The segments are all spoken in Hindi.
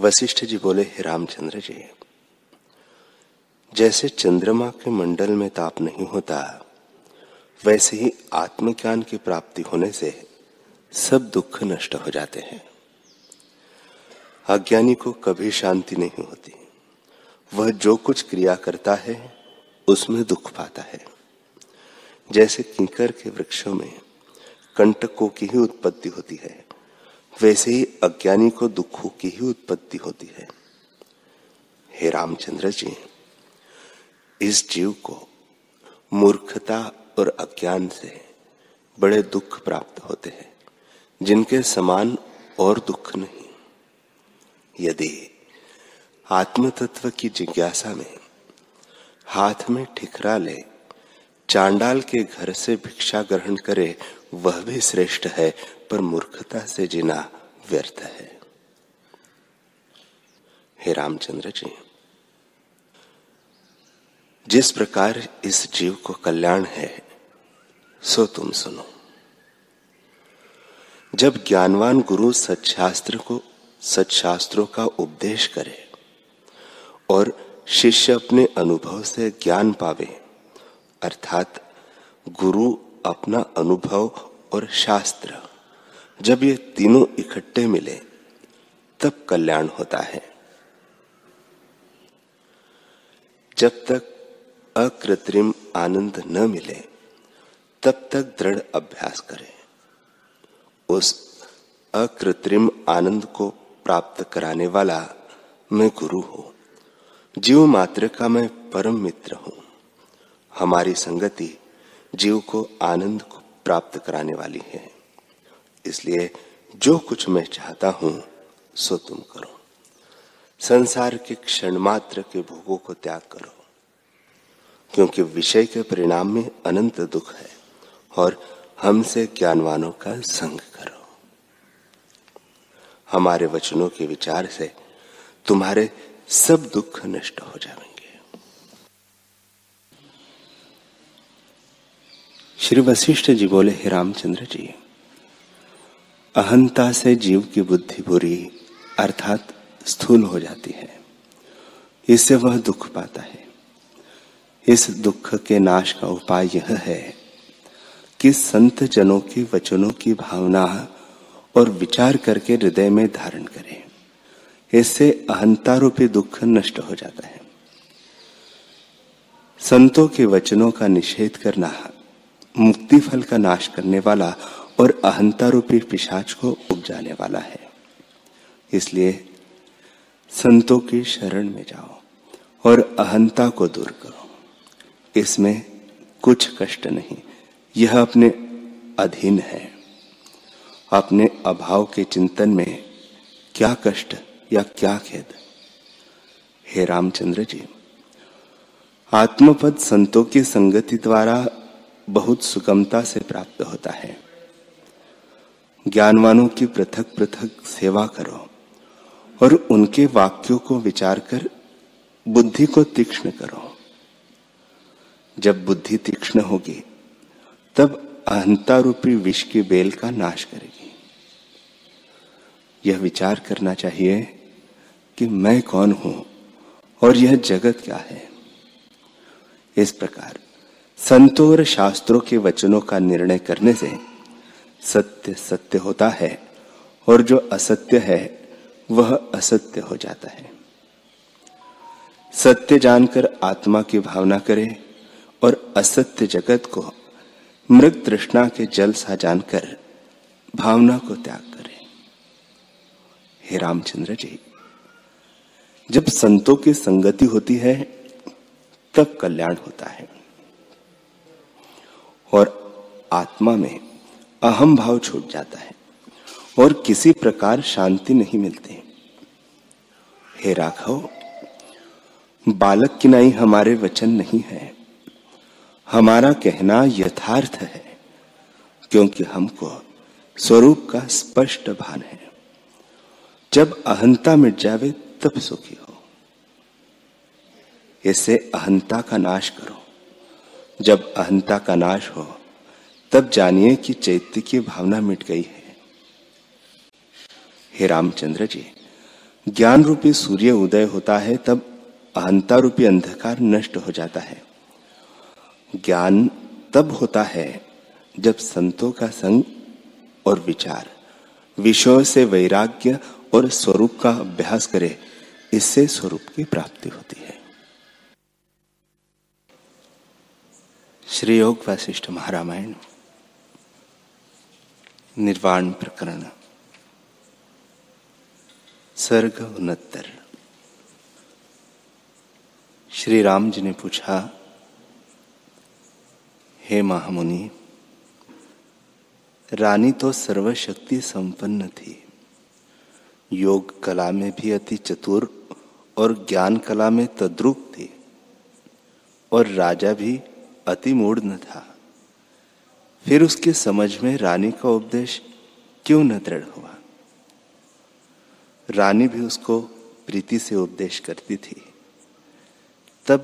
वशिष्ठ जी बोले, हे रामचंद्र जी, जैसे चंद्रमा के मंडल में ताप नहीं होता, वैसे ही आत्मज्ञान की प्राप्ति होने से सब दुख नष्ट हो जाते हैं। अज्ञानी को कभी शांति नहीं होती। वह जो कुछ क्रिया करता है, उसमें दुख पाता है। जैसे किंकर के वृक्षों में कंटकों की ही उत्पत्ति होती है वैसे ही अज्ञानी को दुखों की ही उत्पत्ति होती है। हे रामचंद्र जी, इस जीव को मूर्खता और अज्ञान से बड़े दुख प्राप्त होते हैं, जिनके समान और दुख नहीं। यदि आत्म तत्व की जिज्ञासा में हाथ में ठिकरा ले, चांडाल के घर से भिक्षा ग्रहण करे, वह भी श्रेष्ठ है पर मूर्खता से जीना व्यर्थ है। हे रामचंद्र जी, जिस प्रकार इस जीव को कल्याण है, सो तुम सुनो। जब ज्ञानवान गुरु सच्छास्त्र को सच्छास्त्रों का उपदेश करे और शिष्य अपने अनुभव से ज्ञान पावे, अर्थात गुरु अपना अनुभव और शास्त्र जब ये तीनों इकट्ठे मिले, तब कल्याण होता है। जब तक अकृत्रिम आनंद न मिले, तब तक दृढ़ अभ्यास करें। उस अकृत्रिम आनंद को प्राप्त कराने वाला मैं गुरु हूँ। जीव मात्र का मैं परम मित्र हूँ। हमारी संगति जीव को आनंद को प्राप्त कराने वाली है। इसलिए जो कुछ मैं चाहता हूँ, सो तुम करो। संसार के क्षण मात्र के भोगों को त्याग करो, क्योंकि विषय के परिणाम में अनंत दुख है, और हमसे ज्ञानवानों का संग करो। हमारे वचनों के विचार से तुम्हारे सब दुख नष्ट हो जाएँगे। श्री वशिष्ठ जी बोले, हे रामचंद्र जी अहंता से जीव की बुद्धि बुरी अर्थात स्थूल हो जाती है। इससे वह दुख पाता है। इस दुख के नाश का उपाय यह है कि संत जनों के, वचनों की भावना और विचार करके हृदय में धारण करें। इससे अहंता रूपी दुख नष्ट हो जाता है। संतों के वचनों का निषेध करना, मुक्ति फल का नाश करने वाला और अहंता रूपी पिशाच को उपजाने वाला है। इसलिए संतों की शरण में जाओ और अहंता को दूर करो। इसमें कुछ कष्ट नहीं, यह अपने अधीन है। अपने अभाव के चिंतन में क्या कष्ट या क्या खेद? हे रामचंद्र जी, आत्मपद संतों की संगति द्वारा बहुत सुगमता से प्राप्त होता है। ज्ञानवानों की पृथक पृथक सेवा करो और उनके वाक्यों को विचार कर बुद्धि को तीक्ष्ण करो। जब बुद्धि तीक्ष्ण होगी, तब अहंता रूपी विष की बेल का नाश करेगी। यह विचार करना चाहिए कि मैं कौन हूँ और यह जगत क्या है। इस प्रकार संतों और शास्त्रों के वचनों का निर्णय करने से सत्य सत्य होता है और जो असत्य है, वह असत्य हो जाता है। सत्य जानकर आत्मा की भावना करे और असत्य जगत को मृग तृष्णा के जल सा जानकर भावना को त्याग करे। हे रामचंद्र जी, जब संतों की संगति होती है, तब कल्याण होता है और आत्मा में अहम भाव छूट जाता है और किसी प्रकार शांति नहीं मिलती। हे राघव, बालक की हमारे वचन नहीं है। हमारा कहना यथार्थ है, क्योंकि हमको स्वरूप का स्पष्ट भान है। जब अहंता मिट जावे, तब सुखी हो। इसे अहंता का नाश करो। जब अहंता का नाश हो तब जानिए कि चैत्य की भावना मिट गई है। हे रामचंद्र जी ज्ञान रूपी सूर्य उदय होता है तब अहंता रूपी अंधकार नष्ट हो जाता है। ज्ञान तब होता है जब संतों का संग और विचार, विषयों से वैराग्य और स्वरूप का अभ्यास करे, इससे स्वरूप की प्राप्ति होती है। श्री योग वशिष्ठ महारामायण। निर्वाण प्रकरण। सर्ग उनहत्तर। श्री राम जी ने पूछा, हे महामुनि, रानी तो सर्वशक्ति संपन्न थी। योग कला में भी अति चतुर और ज्ञान कला में तद्रुप थी और राजा भी अति मूर्ण था। फिर उसके समझ में रानी का उपदेश क्यों न दृढ़ हुआ? रानी भी उसको प्रीति से उपदेश करती थी। तब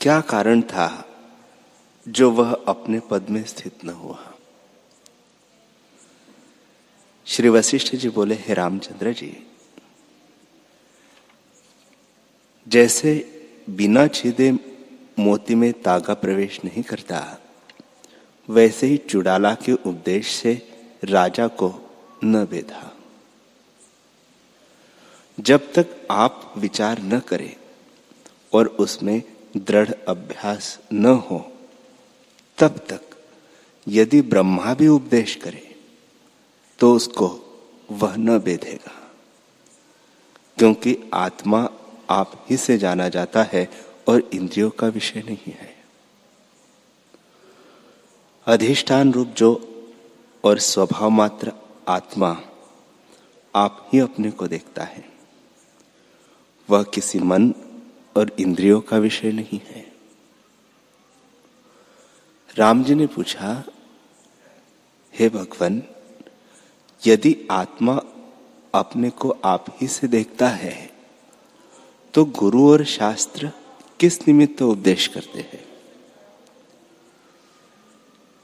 क्या कारण था जो वह अपने पद में स्थित न हुआ? श्री वशिष्ठ जी बोले, हे रामचंद्र जी, जैसे बिना छिदे मोती में तागा प्रवेश नहीं करता वैसे ही चुड़ाला के उपदेश से राजा को न बेधा। जब तक आप विचार न करें और उसमें दृढ़ अभ्यास न हो, तब तक यदि ब्रह्मा भी उपदेश करे तो उसको वह न बेधेगा। क्योंकि आत्मा आप ही से जाना जाता है और इंद्रियों का विषय नहीं है। अधिष्ठान रूप जो और स्वभाव मात्र आत्मा आप ही अपने को देखता है। वह किसी मन और इंद्रियों का विषय नहीं है। राम जी ने पूछा, हे भगवान, यदि आत्मा अपने को आप ही से देखता है तो गुरु और शास्त्र किस निमित्त उपदेश करते हैं?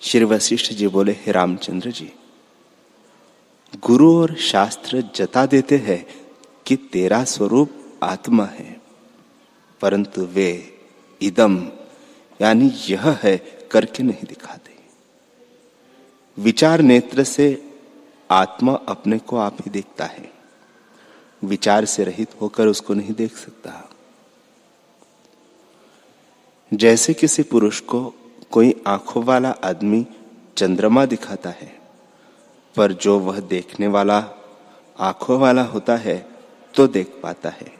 श्री वशिष्ठ जी बोले, हे रामचंद्र जी, गुरु और शास्त्र जता देते हैं कि तेरा स्वरूप आत्मा है, परंतु वे इदम, यानी यह है, करके नहीं दिखाते। विचार नेत्र से आत्मा अपने को आप ही देखता है। विचार से रहित होकर उसको नहीं देख सकता। जैसे किसी पुरुष को कोई आँखों वाला आदमी चंद्रमा दिखाता है, पर जो वह देखने वाला आँखों वाला होता है तो देख पाता है,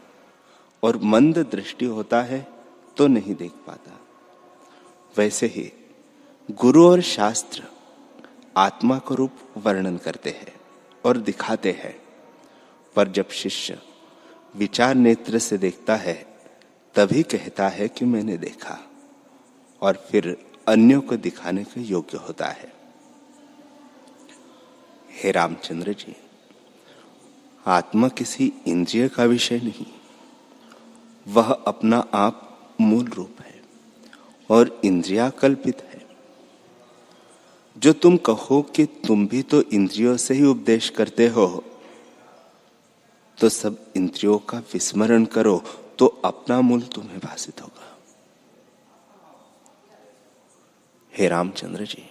और मंद दृष्टि होता है तो नहीं देख पाता। वैसे ही गुरु और शास्त्र आत्मा का रूप वर्णन करते हैं और दिखाते हैं, पर जब शिष्य विचार नेत्र से देखता है, तभी कहता है कि मैंने देखा, और फिर अन्यों को दिखाने के योग्य होता है। हे रामचंद्र जी, आत्मा किसी इंद्रिय का विषय नहीं। वह अपना आप मूल रूप है और इंद्रिया कल्पित है। जो तुम कहो कि तुम भी तो इंद्रियों से ही उपदेश करते हो तो सब इंद्रियों का विस्मरण करो तो अपना मूल तुम्हें भाषित होगा। हे रामचंद्र जी,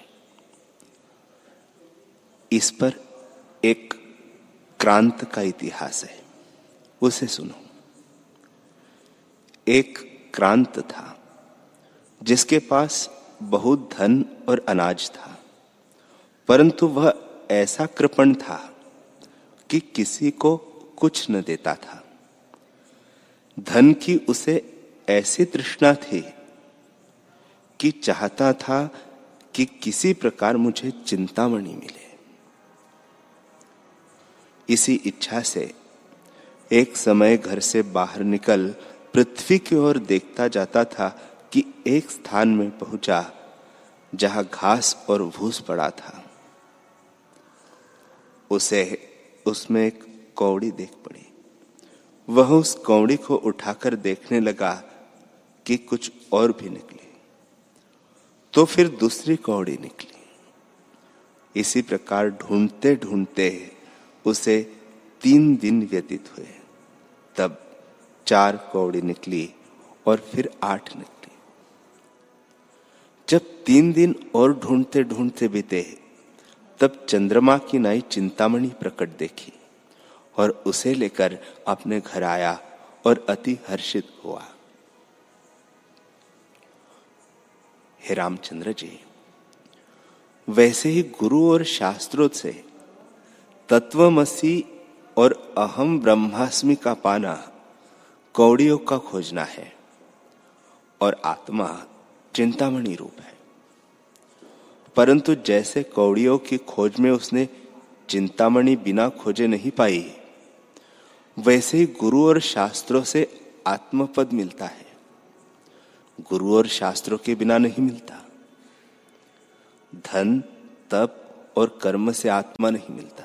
इस पर एक क्रांत का इतिहास है, उसे सुनो। एक क्रांत था, जिसके पास बहुत धन और अनाज था, परंतु वह ऐसा कृपण था कि किसी को कुछ न देता था। धन की उसे ऐसी तृष्णा थी कि चाहता था कि किसी प्रकार मुझे चिंतामणि मिले। इसी इच्छा से एक समय घर से बाहर निकल पृथ्वी की ओर देखता जाता था कि एक स्थान में पहुँचा, जहाँ घास और भूस पड़ा था। उसे, उसमें एक कौड़ी देख पड़ी। वह उस कौड़ी को उठाकर देखने लगा कि कुछ और भी निकली। तो फिर दूसरी कौड़ी निकली। इसी प्रकार ढूंढते ढूंढते उसे तीन दिन व्यतीत हुए। तब चार कौड़ी निकली और फिर आठ निकली। जब तीन दिन और ढूंढते ढूंढते बीते, तब चंद्रमा की नाई चिंतामणि प्रकट देखी और उसे लेकर अपने घर आया और अति हर्षित हुआ। हे रामचंद्र जी, वैसे ही गुरु और शास्त्रों से तत्वमसी और अहम ब्रह्मास्मि का पाना कौड़ियों का खोजना है और आत्मा चिंतामणि रूप है। परंतु जैसे कौड़ियों की खोज में उसने चिंतामणि बिना खोजे नहीं पाई, वैसे ही गुरु और शास्त्रों से आत्मपद मिलता है। गुरु और शास्त्रों के बिना नहीं मिलता। धन, तप और कर्म से आत्मा नहीं मिलता।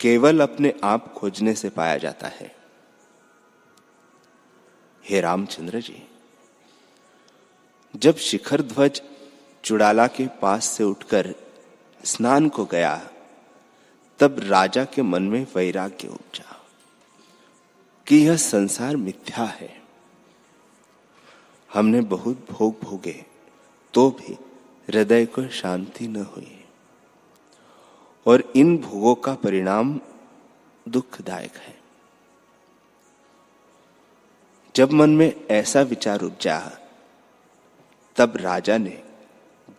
केवल अपने आप खोजने से पाया जाता है। हे रामचंद्र जी, जब शिखर ध्वज चुड़ाला के पास से उठकर स्नान को गया, तब राजा के मन में वैराग्य उपजा कि यह संसार मिथ्या है। हमने बहुत भोग भोगे तो भी हृदय को शांति न हुई। और इन भोगों का परिणाम दुखदायक है। जब मन में ऐसा विचार उपजा, तब राजा ने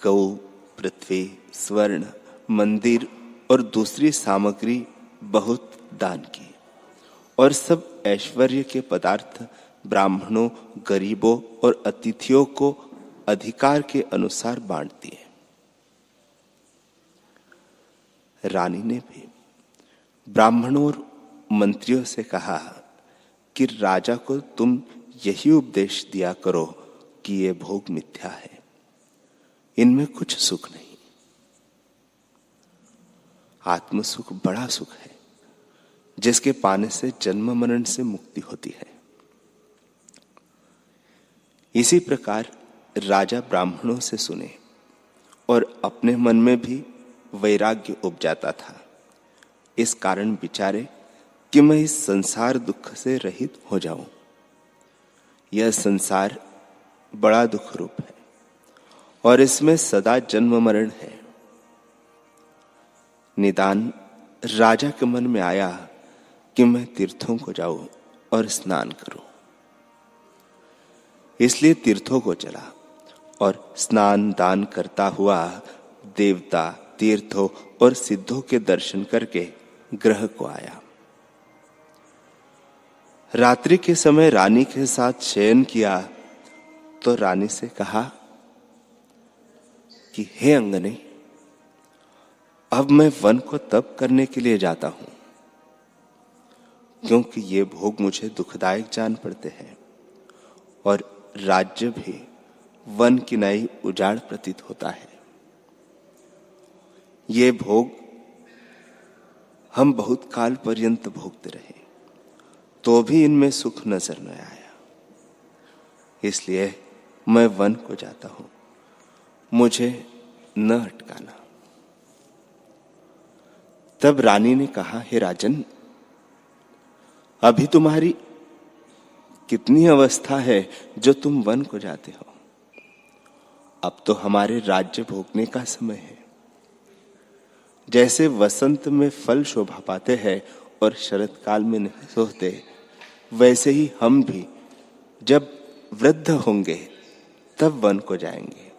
गौ, पृथ्वी, स्वर्ण, मंदिर और दूसरी सामग्री बहुत दान की और सब ऐश्वर्य के पदार्थ ब्राह्मणों, गरीबों और अतिथियों को अधिकार के अनुसार बांटती है। रानी ने भी ब्राह्मणों और मंत्रियों से कहा कि राजा को तुम यही उपदेश दिया करो कि ये भोग मिथ्या है। इनमें कुछ सुख नहीं। आत्मसुख बड़ा सुख है, जिसके पाने से जन्म मरण से मुक्ति होती है। इसी प्रकार राजा ब्राह्मणों से सुने और अपने मन में भी वैराग्य उपजाता था। इस कारण विचारे कि मैं इस संसार दुख से रहित हो जाऊँ। यह संसार बड़ा दुख रूप है और इसमें सदा जन्म मरण है। निदान राजा के मन में आया कि मैं तीर्थों को जाऊँ और स्नान करूँ। इसलिए तीर्थों को चला और स्नान दान करता हुआ देवता तीर्थों और सिद्धों के दर्शन करके ग्रह को आया। रात्रि के समय रानी के साथ शयन किया तो रानी से कहा कि, हे अंगने, अब मैं वन को तप करने के लिए जाता हूँ, क्योंकि ये भोग मुझे दुखदायक जान पड़ते हैं और राज्य भी वन की नई उजाड़ प्रतीत होता है। ये भोग हम बहुत काल पर्यंत भोगते रहे तो भी इनमें सुख नज़र न आया। इसलिए मैं वन को जाता हूँ, मुझे न अटकाना। तब रानी ने कहा, हे राजन, अभी तुम्हारी कितनी अवस्था है जो तुम वन को जाते हो। अब तो हमारे राज्य भोगने का समय है। जैसे वसंत में फल शोभा पाते हैं और शरद काल में नहीं सोते, वैसे ही हम भी जब वृद्ध होंगे, तब वन को जाएँगे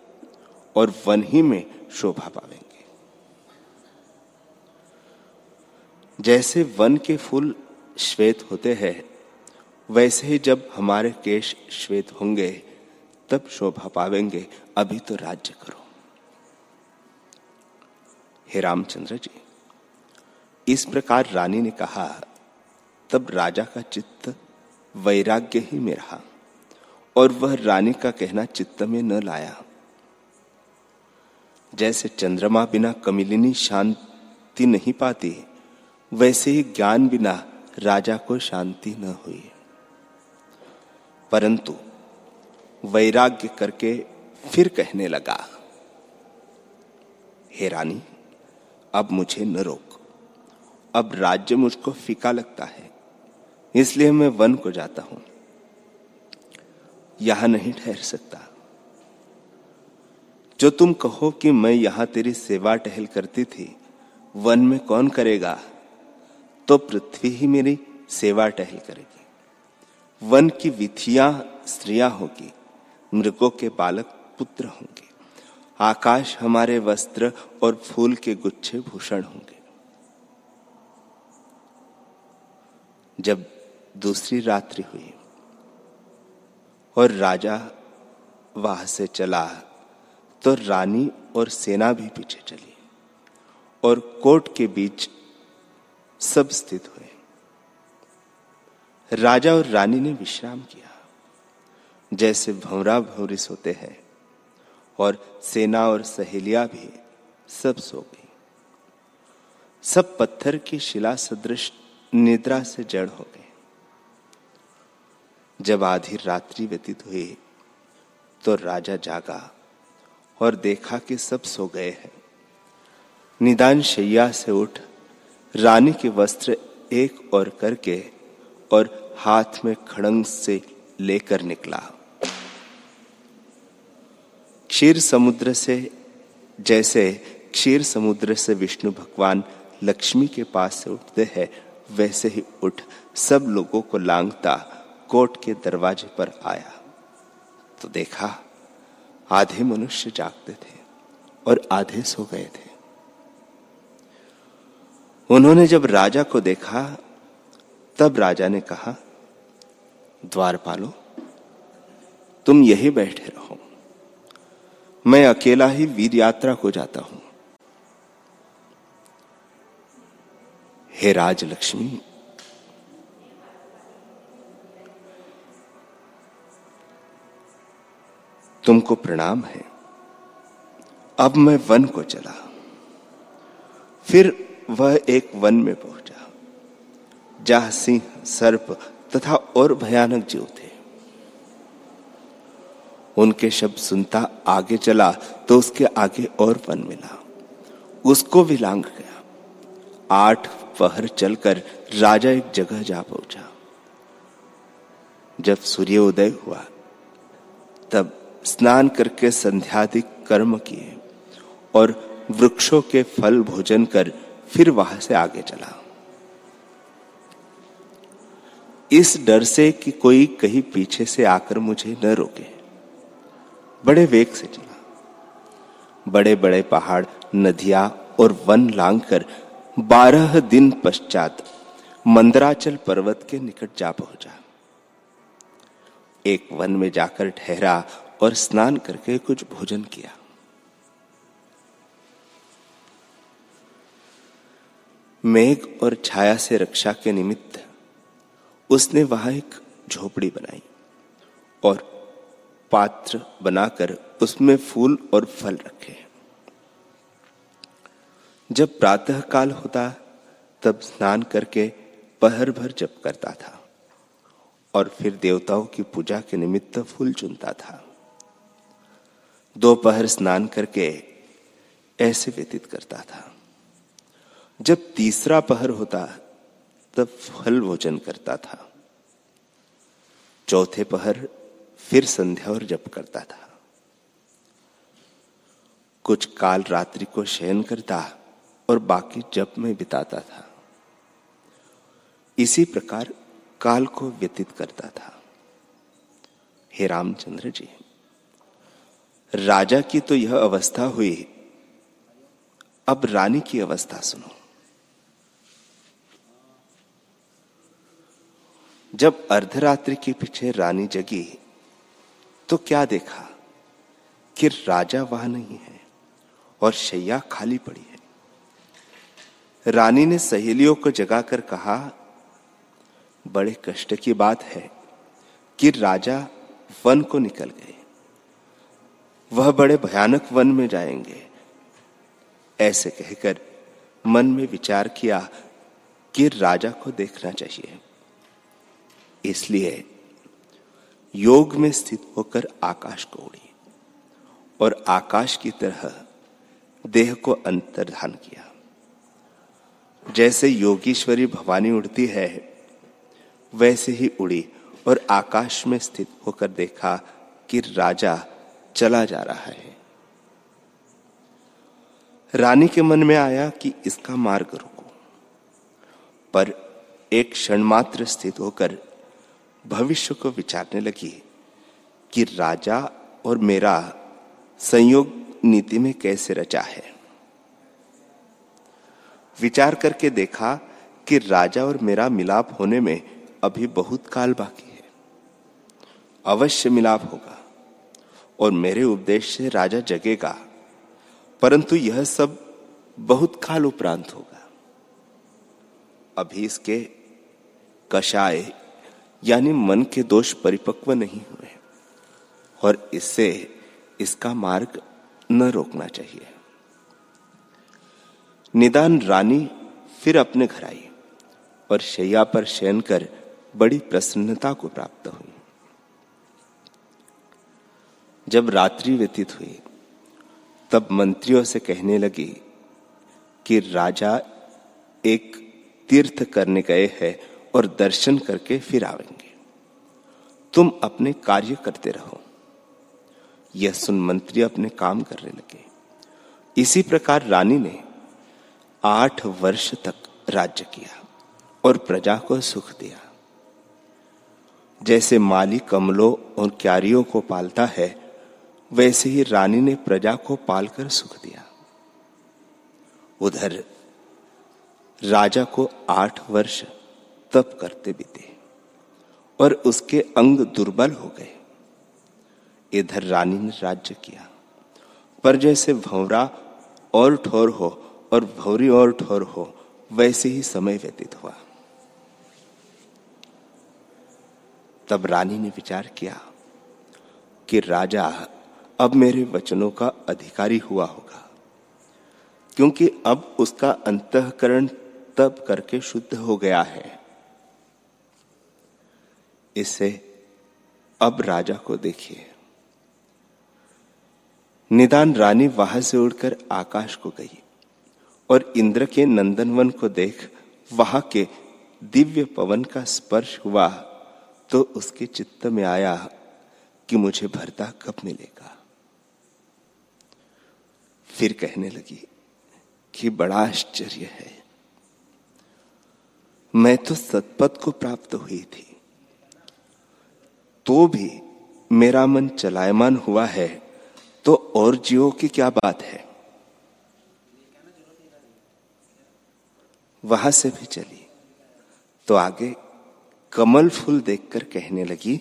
और वन ही में शोभा पावेंगे। जैसे वन के फूल श्वेत होते हैं वैसे ही जब हमारे केश श्वेत होंगे, तब शोभा पावेंगे। अभी तो राज्य करो। हे रामचंद्र जी, इस प्रकार रानी ने कहा, तब राजा का चित्त वैराग्य ही में रहा और वह रानी का कहना चित्त में न लाया। जैसे चंद्रमा बिना कमिलिनी शांति नहीं पाती, वैसे ही ज्ञान बिना राजा को शांति न हुई। परंतु वैराग्य करके फिर कहने लगा, हे रानी, अब मुझे न रोक। अब राज्य मुझको फीका लगता है, इसलिए मैं वन को जाता हूँ। यहाँ नहीं ठहर सकता। जो तुम कहो कि मैं यहाँ तेरी सेवा टहल करती थी, वन में कौन करेगा? तो पृथ्वी ही मेरी सेवा टहल करेगी। वन की विथियाँ स्त्रियाँ होगी, मृगों के बालक पुत्र होंगे। आकाश हमारे वस्त्र और फूल के गुच्छे भूषण होंगे। जब दूसरी रात्रि हुई और राजा वहाँ से चला तो रानी और सेना भी पीछे चली और कोट के बीच सब स्थित हुए राजा और रानी ने विश्राम किया। जैसे भंवरा भंवरी सोते हैं और सेना और सहेलिया भी सब सो गई। सब पत्थर की शिला सदृश निद्रा से जड़ हो गए जब आधी रात्रि व्यतीत हुई तो राजा जागा और देखा कि सब सो गए हैं। निदान शैया से उठ, रानी के वस्त्र एक और करके और हाथ में खड़ंग से लेकर निकला। क्षीर समुद्र से, जैसे क्षीर समुद्र से विष्णु भगवान लक्ष्मी के पास से उठते हैं, वैसे ही उठ सब लोगों को लांगता कोट के दरवाजे पर आया। तो देखा, आधे मनुष्य जागते थे और आधे सो गए थे। उन्होंने जब राजा को देखा, तब राजा ने कहा द्वारपालो, तुम यही बैठे रहो। मैं अकेला ही वीर यात्रा को जाता हूँ। हे राज लक्ष्मी तुमको प्रणाम है। अब मैं वन को चला। फिर वह एक वन में पहुँचा, जहाँ सिंह, सर्प और भयानक जीव थे। उनके शब्द सुनता आगे चला तो उसके आगे और वन मिला। उसको भी लांग गया। आठ पहर चलकर राजा एक जगह जा पहुँचा। जब सूर्योदय हुआ, तब स्नान करके संध्यादिक कर्म किए और वृक्षों के फल भोजन कर फिर वहाँ से आगे चला। इस डर से कि कोई कहीं पीछे से आकर मुझे न रोके। बड़े वेग से चला। बड़े बड़े पहाड़, नदियाँ और वन लांग कर बारह दिन पश्चात मंदराचल पर्वत के निकट जा पहुँचा। एक वन में जाकर ठहरा और स्नान करके कुछ भोजन किया। मेघ और छाया से रक्षा के निमित्त उसने वहाँ एक झोपड़ी बनाई और पात्र बनाकर उसमें फूल और फल रखे। जब प्रातः काल होता, तब स्नान करके पहर भर जप करता था और फिर देवताओं की पूजा के निमित्त फूल चुनता था। दोपहर स्नान करके ऐसे व्यतीत करता था। जब तीसरा पहर होता तब फल भोजन करता था। चौथे पहर फिर संध्या और जप करता था। कुछ काल रात्रि को शयन करता और बाकी जप में बिताता था। इसी प्रकार काल को व्यतीत करता था। हे रामचंद्र जी, राजा की तो यह अवस्था हुई। अब रानी की अवस्था सुनो। जब अर्धरात्रि के पीछे रानी जगी तो क्या देखा कि राजा वह नहीं है और शैया खाली पड़ी है। रानी ने सहेलियों को जगाकर कहा, बड़े कष्ट की बात है कि राजा वन को निकल गए। वह बड़े भयानक वन में जाएँगे। ऐसे कहकर मन में विचार किया कि राजा को देखना चाहिए। इसलिए योग में स्थित होकर आकाश को उड़ी और आकाश की तरह देह को अंतर्धान किया। जैसे योगीश्वरी भवानी उड़ती है, वैसे ही उड़ी और आकाश में स्थित होकर देखा कि राजा चला जा रहा है। रानी के मन में आया कि इसका मार्ग रुको, पर एक क्षण मात्र स्थित होकर भविष्य को विचारने लगी कि राजा और मेरा संयोग नीति में कैसे रचा है। विचार करके देखा कि राजा और मेरा मिलाप होने में अभी बहुत काल बाकी है। अवश्य मिलाप होगा और मेरे उपदेश से राजा जगेगा, परंतु यह सब बहुत काल उपरांत होगा। अभी इसके कषाय यानी मन के दोष परिपक्व नहीं हुए और इससे इसका मार्ग न रोकना चाहिए। निदान रानी फिर अपने घर आई और शैया पर शयन कर बड़ी प्रसन्नता को प्राप्त हुई। जब रात्रि व्यतीत हुई, तब मंत्रियों से कहने लगी कि राजा एक तीर्थ करने गए हैं और दर्शन करके फिर आवेंगे। तुम अपने कार्य करते रहो। यह सुन मंत्री अपने काम करने लगे। इसी प्रकार रानी ने आठ वर्ष तक राज्य किया और प्रजा को सुख दिया। जैसे माली कमलों और क्यारियों को पालता है, वैसे ही रानी ने प्रजा को पालकर सुख दिया। उधर राजा को आठ वर्ष तप करते बीते और उसके अंग दुर्बल हो गए। इधर रानी ने राज्य किया। पर जैसे भौरा और ठोर हो और भौरी और ठोर हो, वैसे ही समय व्यतीत हुआ। तब रानी ने विचार किया कि राजा, अब मेरे वचनों का अधिकारी हुआ होगा, क्योंकि अब उसका अंतकरण तब करके शुद्ध हो गया है। इससे अब राजा को देखिए। निदान रानी वहाँ से उड़कर आकाश को गई और इंद्र के नंदनवन को देख वहाँ के दिव्य पवन का स्पर्श हुआ तो उसके चित्त में आया कि मुझे भरता कब मिलेगा। फिर कहने लगी कि बड़ा आश्चर्य है। मैं तो सतपथ को प्राप्त हुई थी। तो भी मेरा मन चलायमान हुआ है तो और जीवों की क्या बात है? वहाँ से भी चली। तो आगे कमल फूल देखकर कहने लगी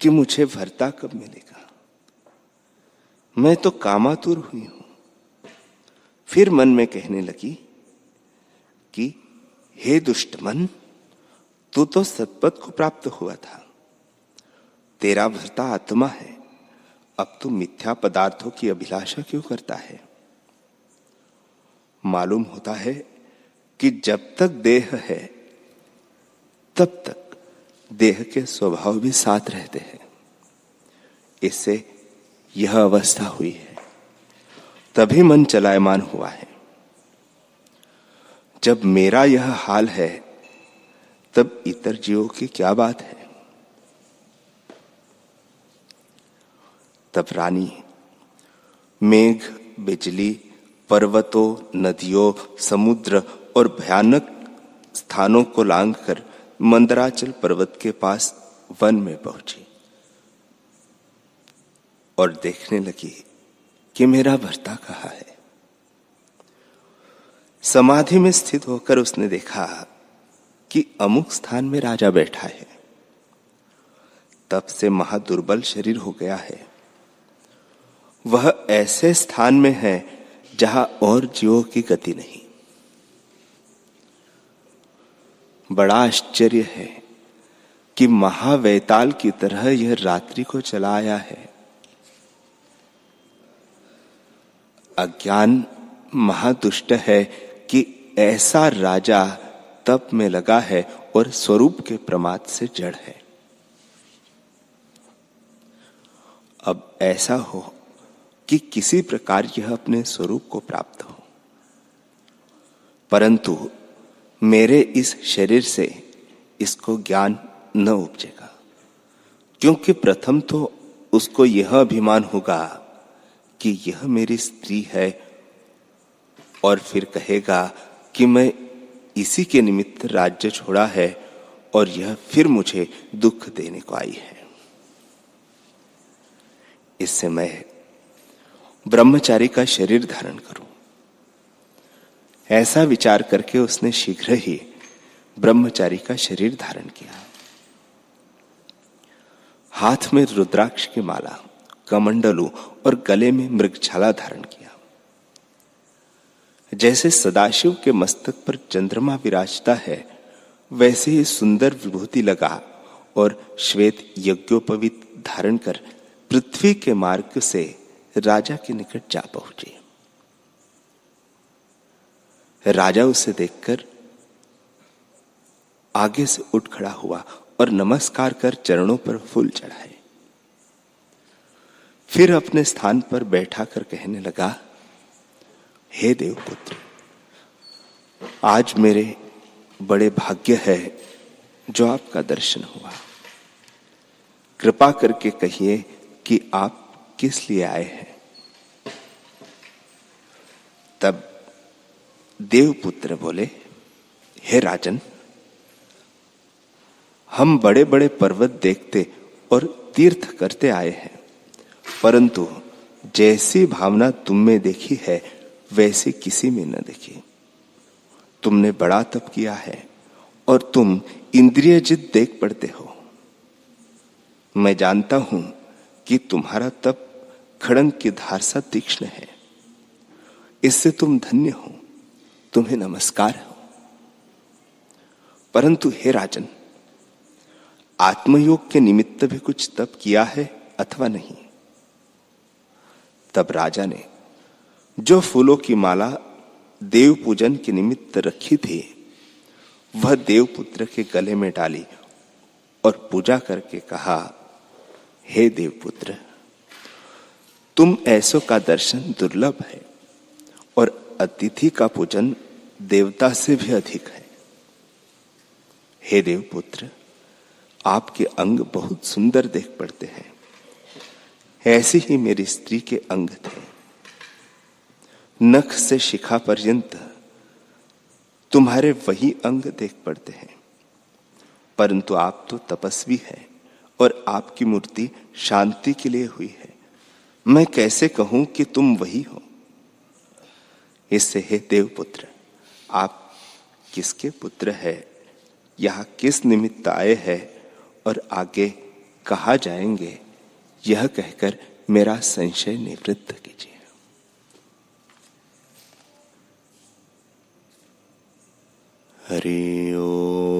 कि मुझे भरता कब मिलेगा? मैं तो कामातुर हुई हूँ। फिर मन में कहने लगी कि, हे दुष्ट मन तू तो सतपथ को प्राप्त हुआ था। तेरा भरता आत्मा है। अब तू मिथ्या पदार्थों की अभिलाषा क्यों करता है? मालूम होता है कि जब तक देह है, तब तक देह के स्वभाव भी साथ रहते हैं। इससे यह अवस्था हुई है। तभी मन चलायमान हुआ है। जब मेरा यह हाल है, तब इतर जीवों की क्या बात है? तब रानी, मेघ, बिजली, पर्वतों, नदियों, समुद्र और भयानक स्थानों को लांग कर मंदराचल पर्वत के पास वन में पहुँची और देखने लगी कि मेरा भरता कहा है। समाधि में स्थित होकर उसने देखा कि अमुक स्थान में राजा बैठा है। तब से महादुर्बल शरीर हो गया है। वह ऐसे स्थान में है जहाँ और जीवों की गति नहीं। बड़ा आश्चर्य है कि महावैताल की तरह यह रात्रि को चला आया है। अज्ञान महादुष्ट है कि ऐसा राजा तप में लगा है और स्वरूप के प्रमाद से जड़ है। अब ऐसा हो कि किसी प्रकार यह अपने स्वरूप को प्राप्त हो। परंतु मेरे इस शरीर से इसको ज्ञान न उपजेगा, क्योंकि प्रथम तो उसको यह अभिमान होगा कि यह मेरी स्त्री है और फिर कहेगा कि मैं इसी के निमित्त राज्य छोड़ा है और यह फिर मुझे दुख देने को आई है। इससे मैं ब्रह्मचारी का शरीर धारण करूँ। ऐसा विचार करके उसने शीघ्र ही ब्रह्मचारी का शरीर धारण किया। हाथ में रुद्राक्ष की माला, कमंडलू और गले में मृगछाला धारण किया। जैसे सदाशिव के मस्तक पर चंद्रमा विराजता है, वैसे ही सुंदर विभूति लगा और श्वेत यज्ञोपवित धारण कर पृथ्वी के मार्ग से राजा के निकट जा पहुँचे। राजा उसे देखकर आगे से उठ खड़ा हुआ और नमस्कार कर चरणों पर फूल चढ़ाए। फिर अपने स्थान पर बैठा कर कहने लगा, हे देवपुत्र, आज मेरे बड़े भाग्य है जो आपका दर्शन हुआ। कृपा करके कहिए कि आप किस लिए आए हैं? तब देवपुत्र बोले, हे राजन, हम बड़े बड़े पर्वत देखते और तीर्थ करते आए हैं, परंतु जैसी भावना तुम में देखी है, वैसी किसी में न देखी। तुमने बड़ा तप किया है और तुम इंद्रिय देख पड़ते हो। मैं जानता हूँ कि तुम्हारा तप खड़ंग की धार सा तीक्ष्ण है। इससे तुम धन्य हो, तुम्हें नमस्कार हो। परंतु हे राजन, आत्मयोग के निमित्त भी कुछ तप किया है अथवा नहीं? तब राजा ने जो फूलों की माला देव पूजन के निमित्त रखी थी, वह देवपुत्र के गले में डाली और पूजा करके कहा, हे देवपुत्र तुम ऐसो का दर्शन दुर्लभ है, और अतिथि का पूजन देवता से भी अधिक है। हे देवपुत्र, आपके अंग बहुत सुंदर देख पड़ते हैं। ऐसी ही मेरी स्त्री के अंग थे। नख से शिखा पर्यंत तुम्हारे वही अंग देख पड़ते हैं। परंतु आप तो तपस्वी हैं, और आपकी मूर्ति शांति के लिए हुई है। मैं कैसे कहूँ कि तुम वही हो? इससे हे देवपुत्र, आप किसके पुत्र है? यहाँ किस निमित्त आए हैं? और आगे कहा जाएँगे, यह कहकर मेरा संशय निवृत्त कीजिए। हरि हरि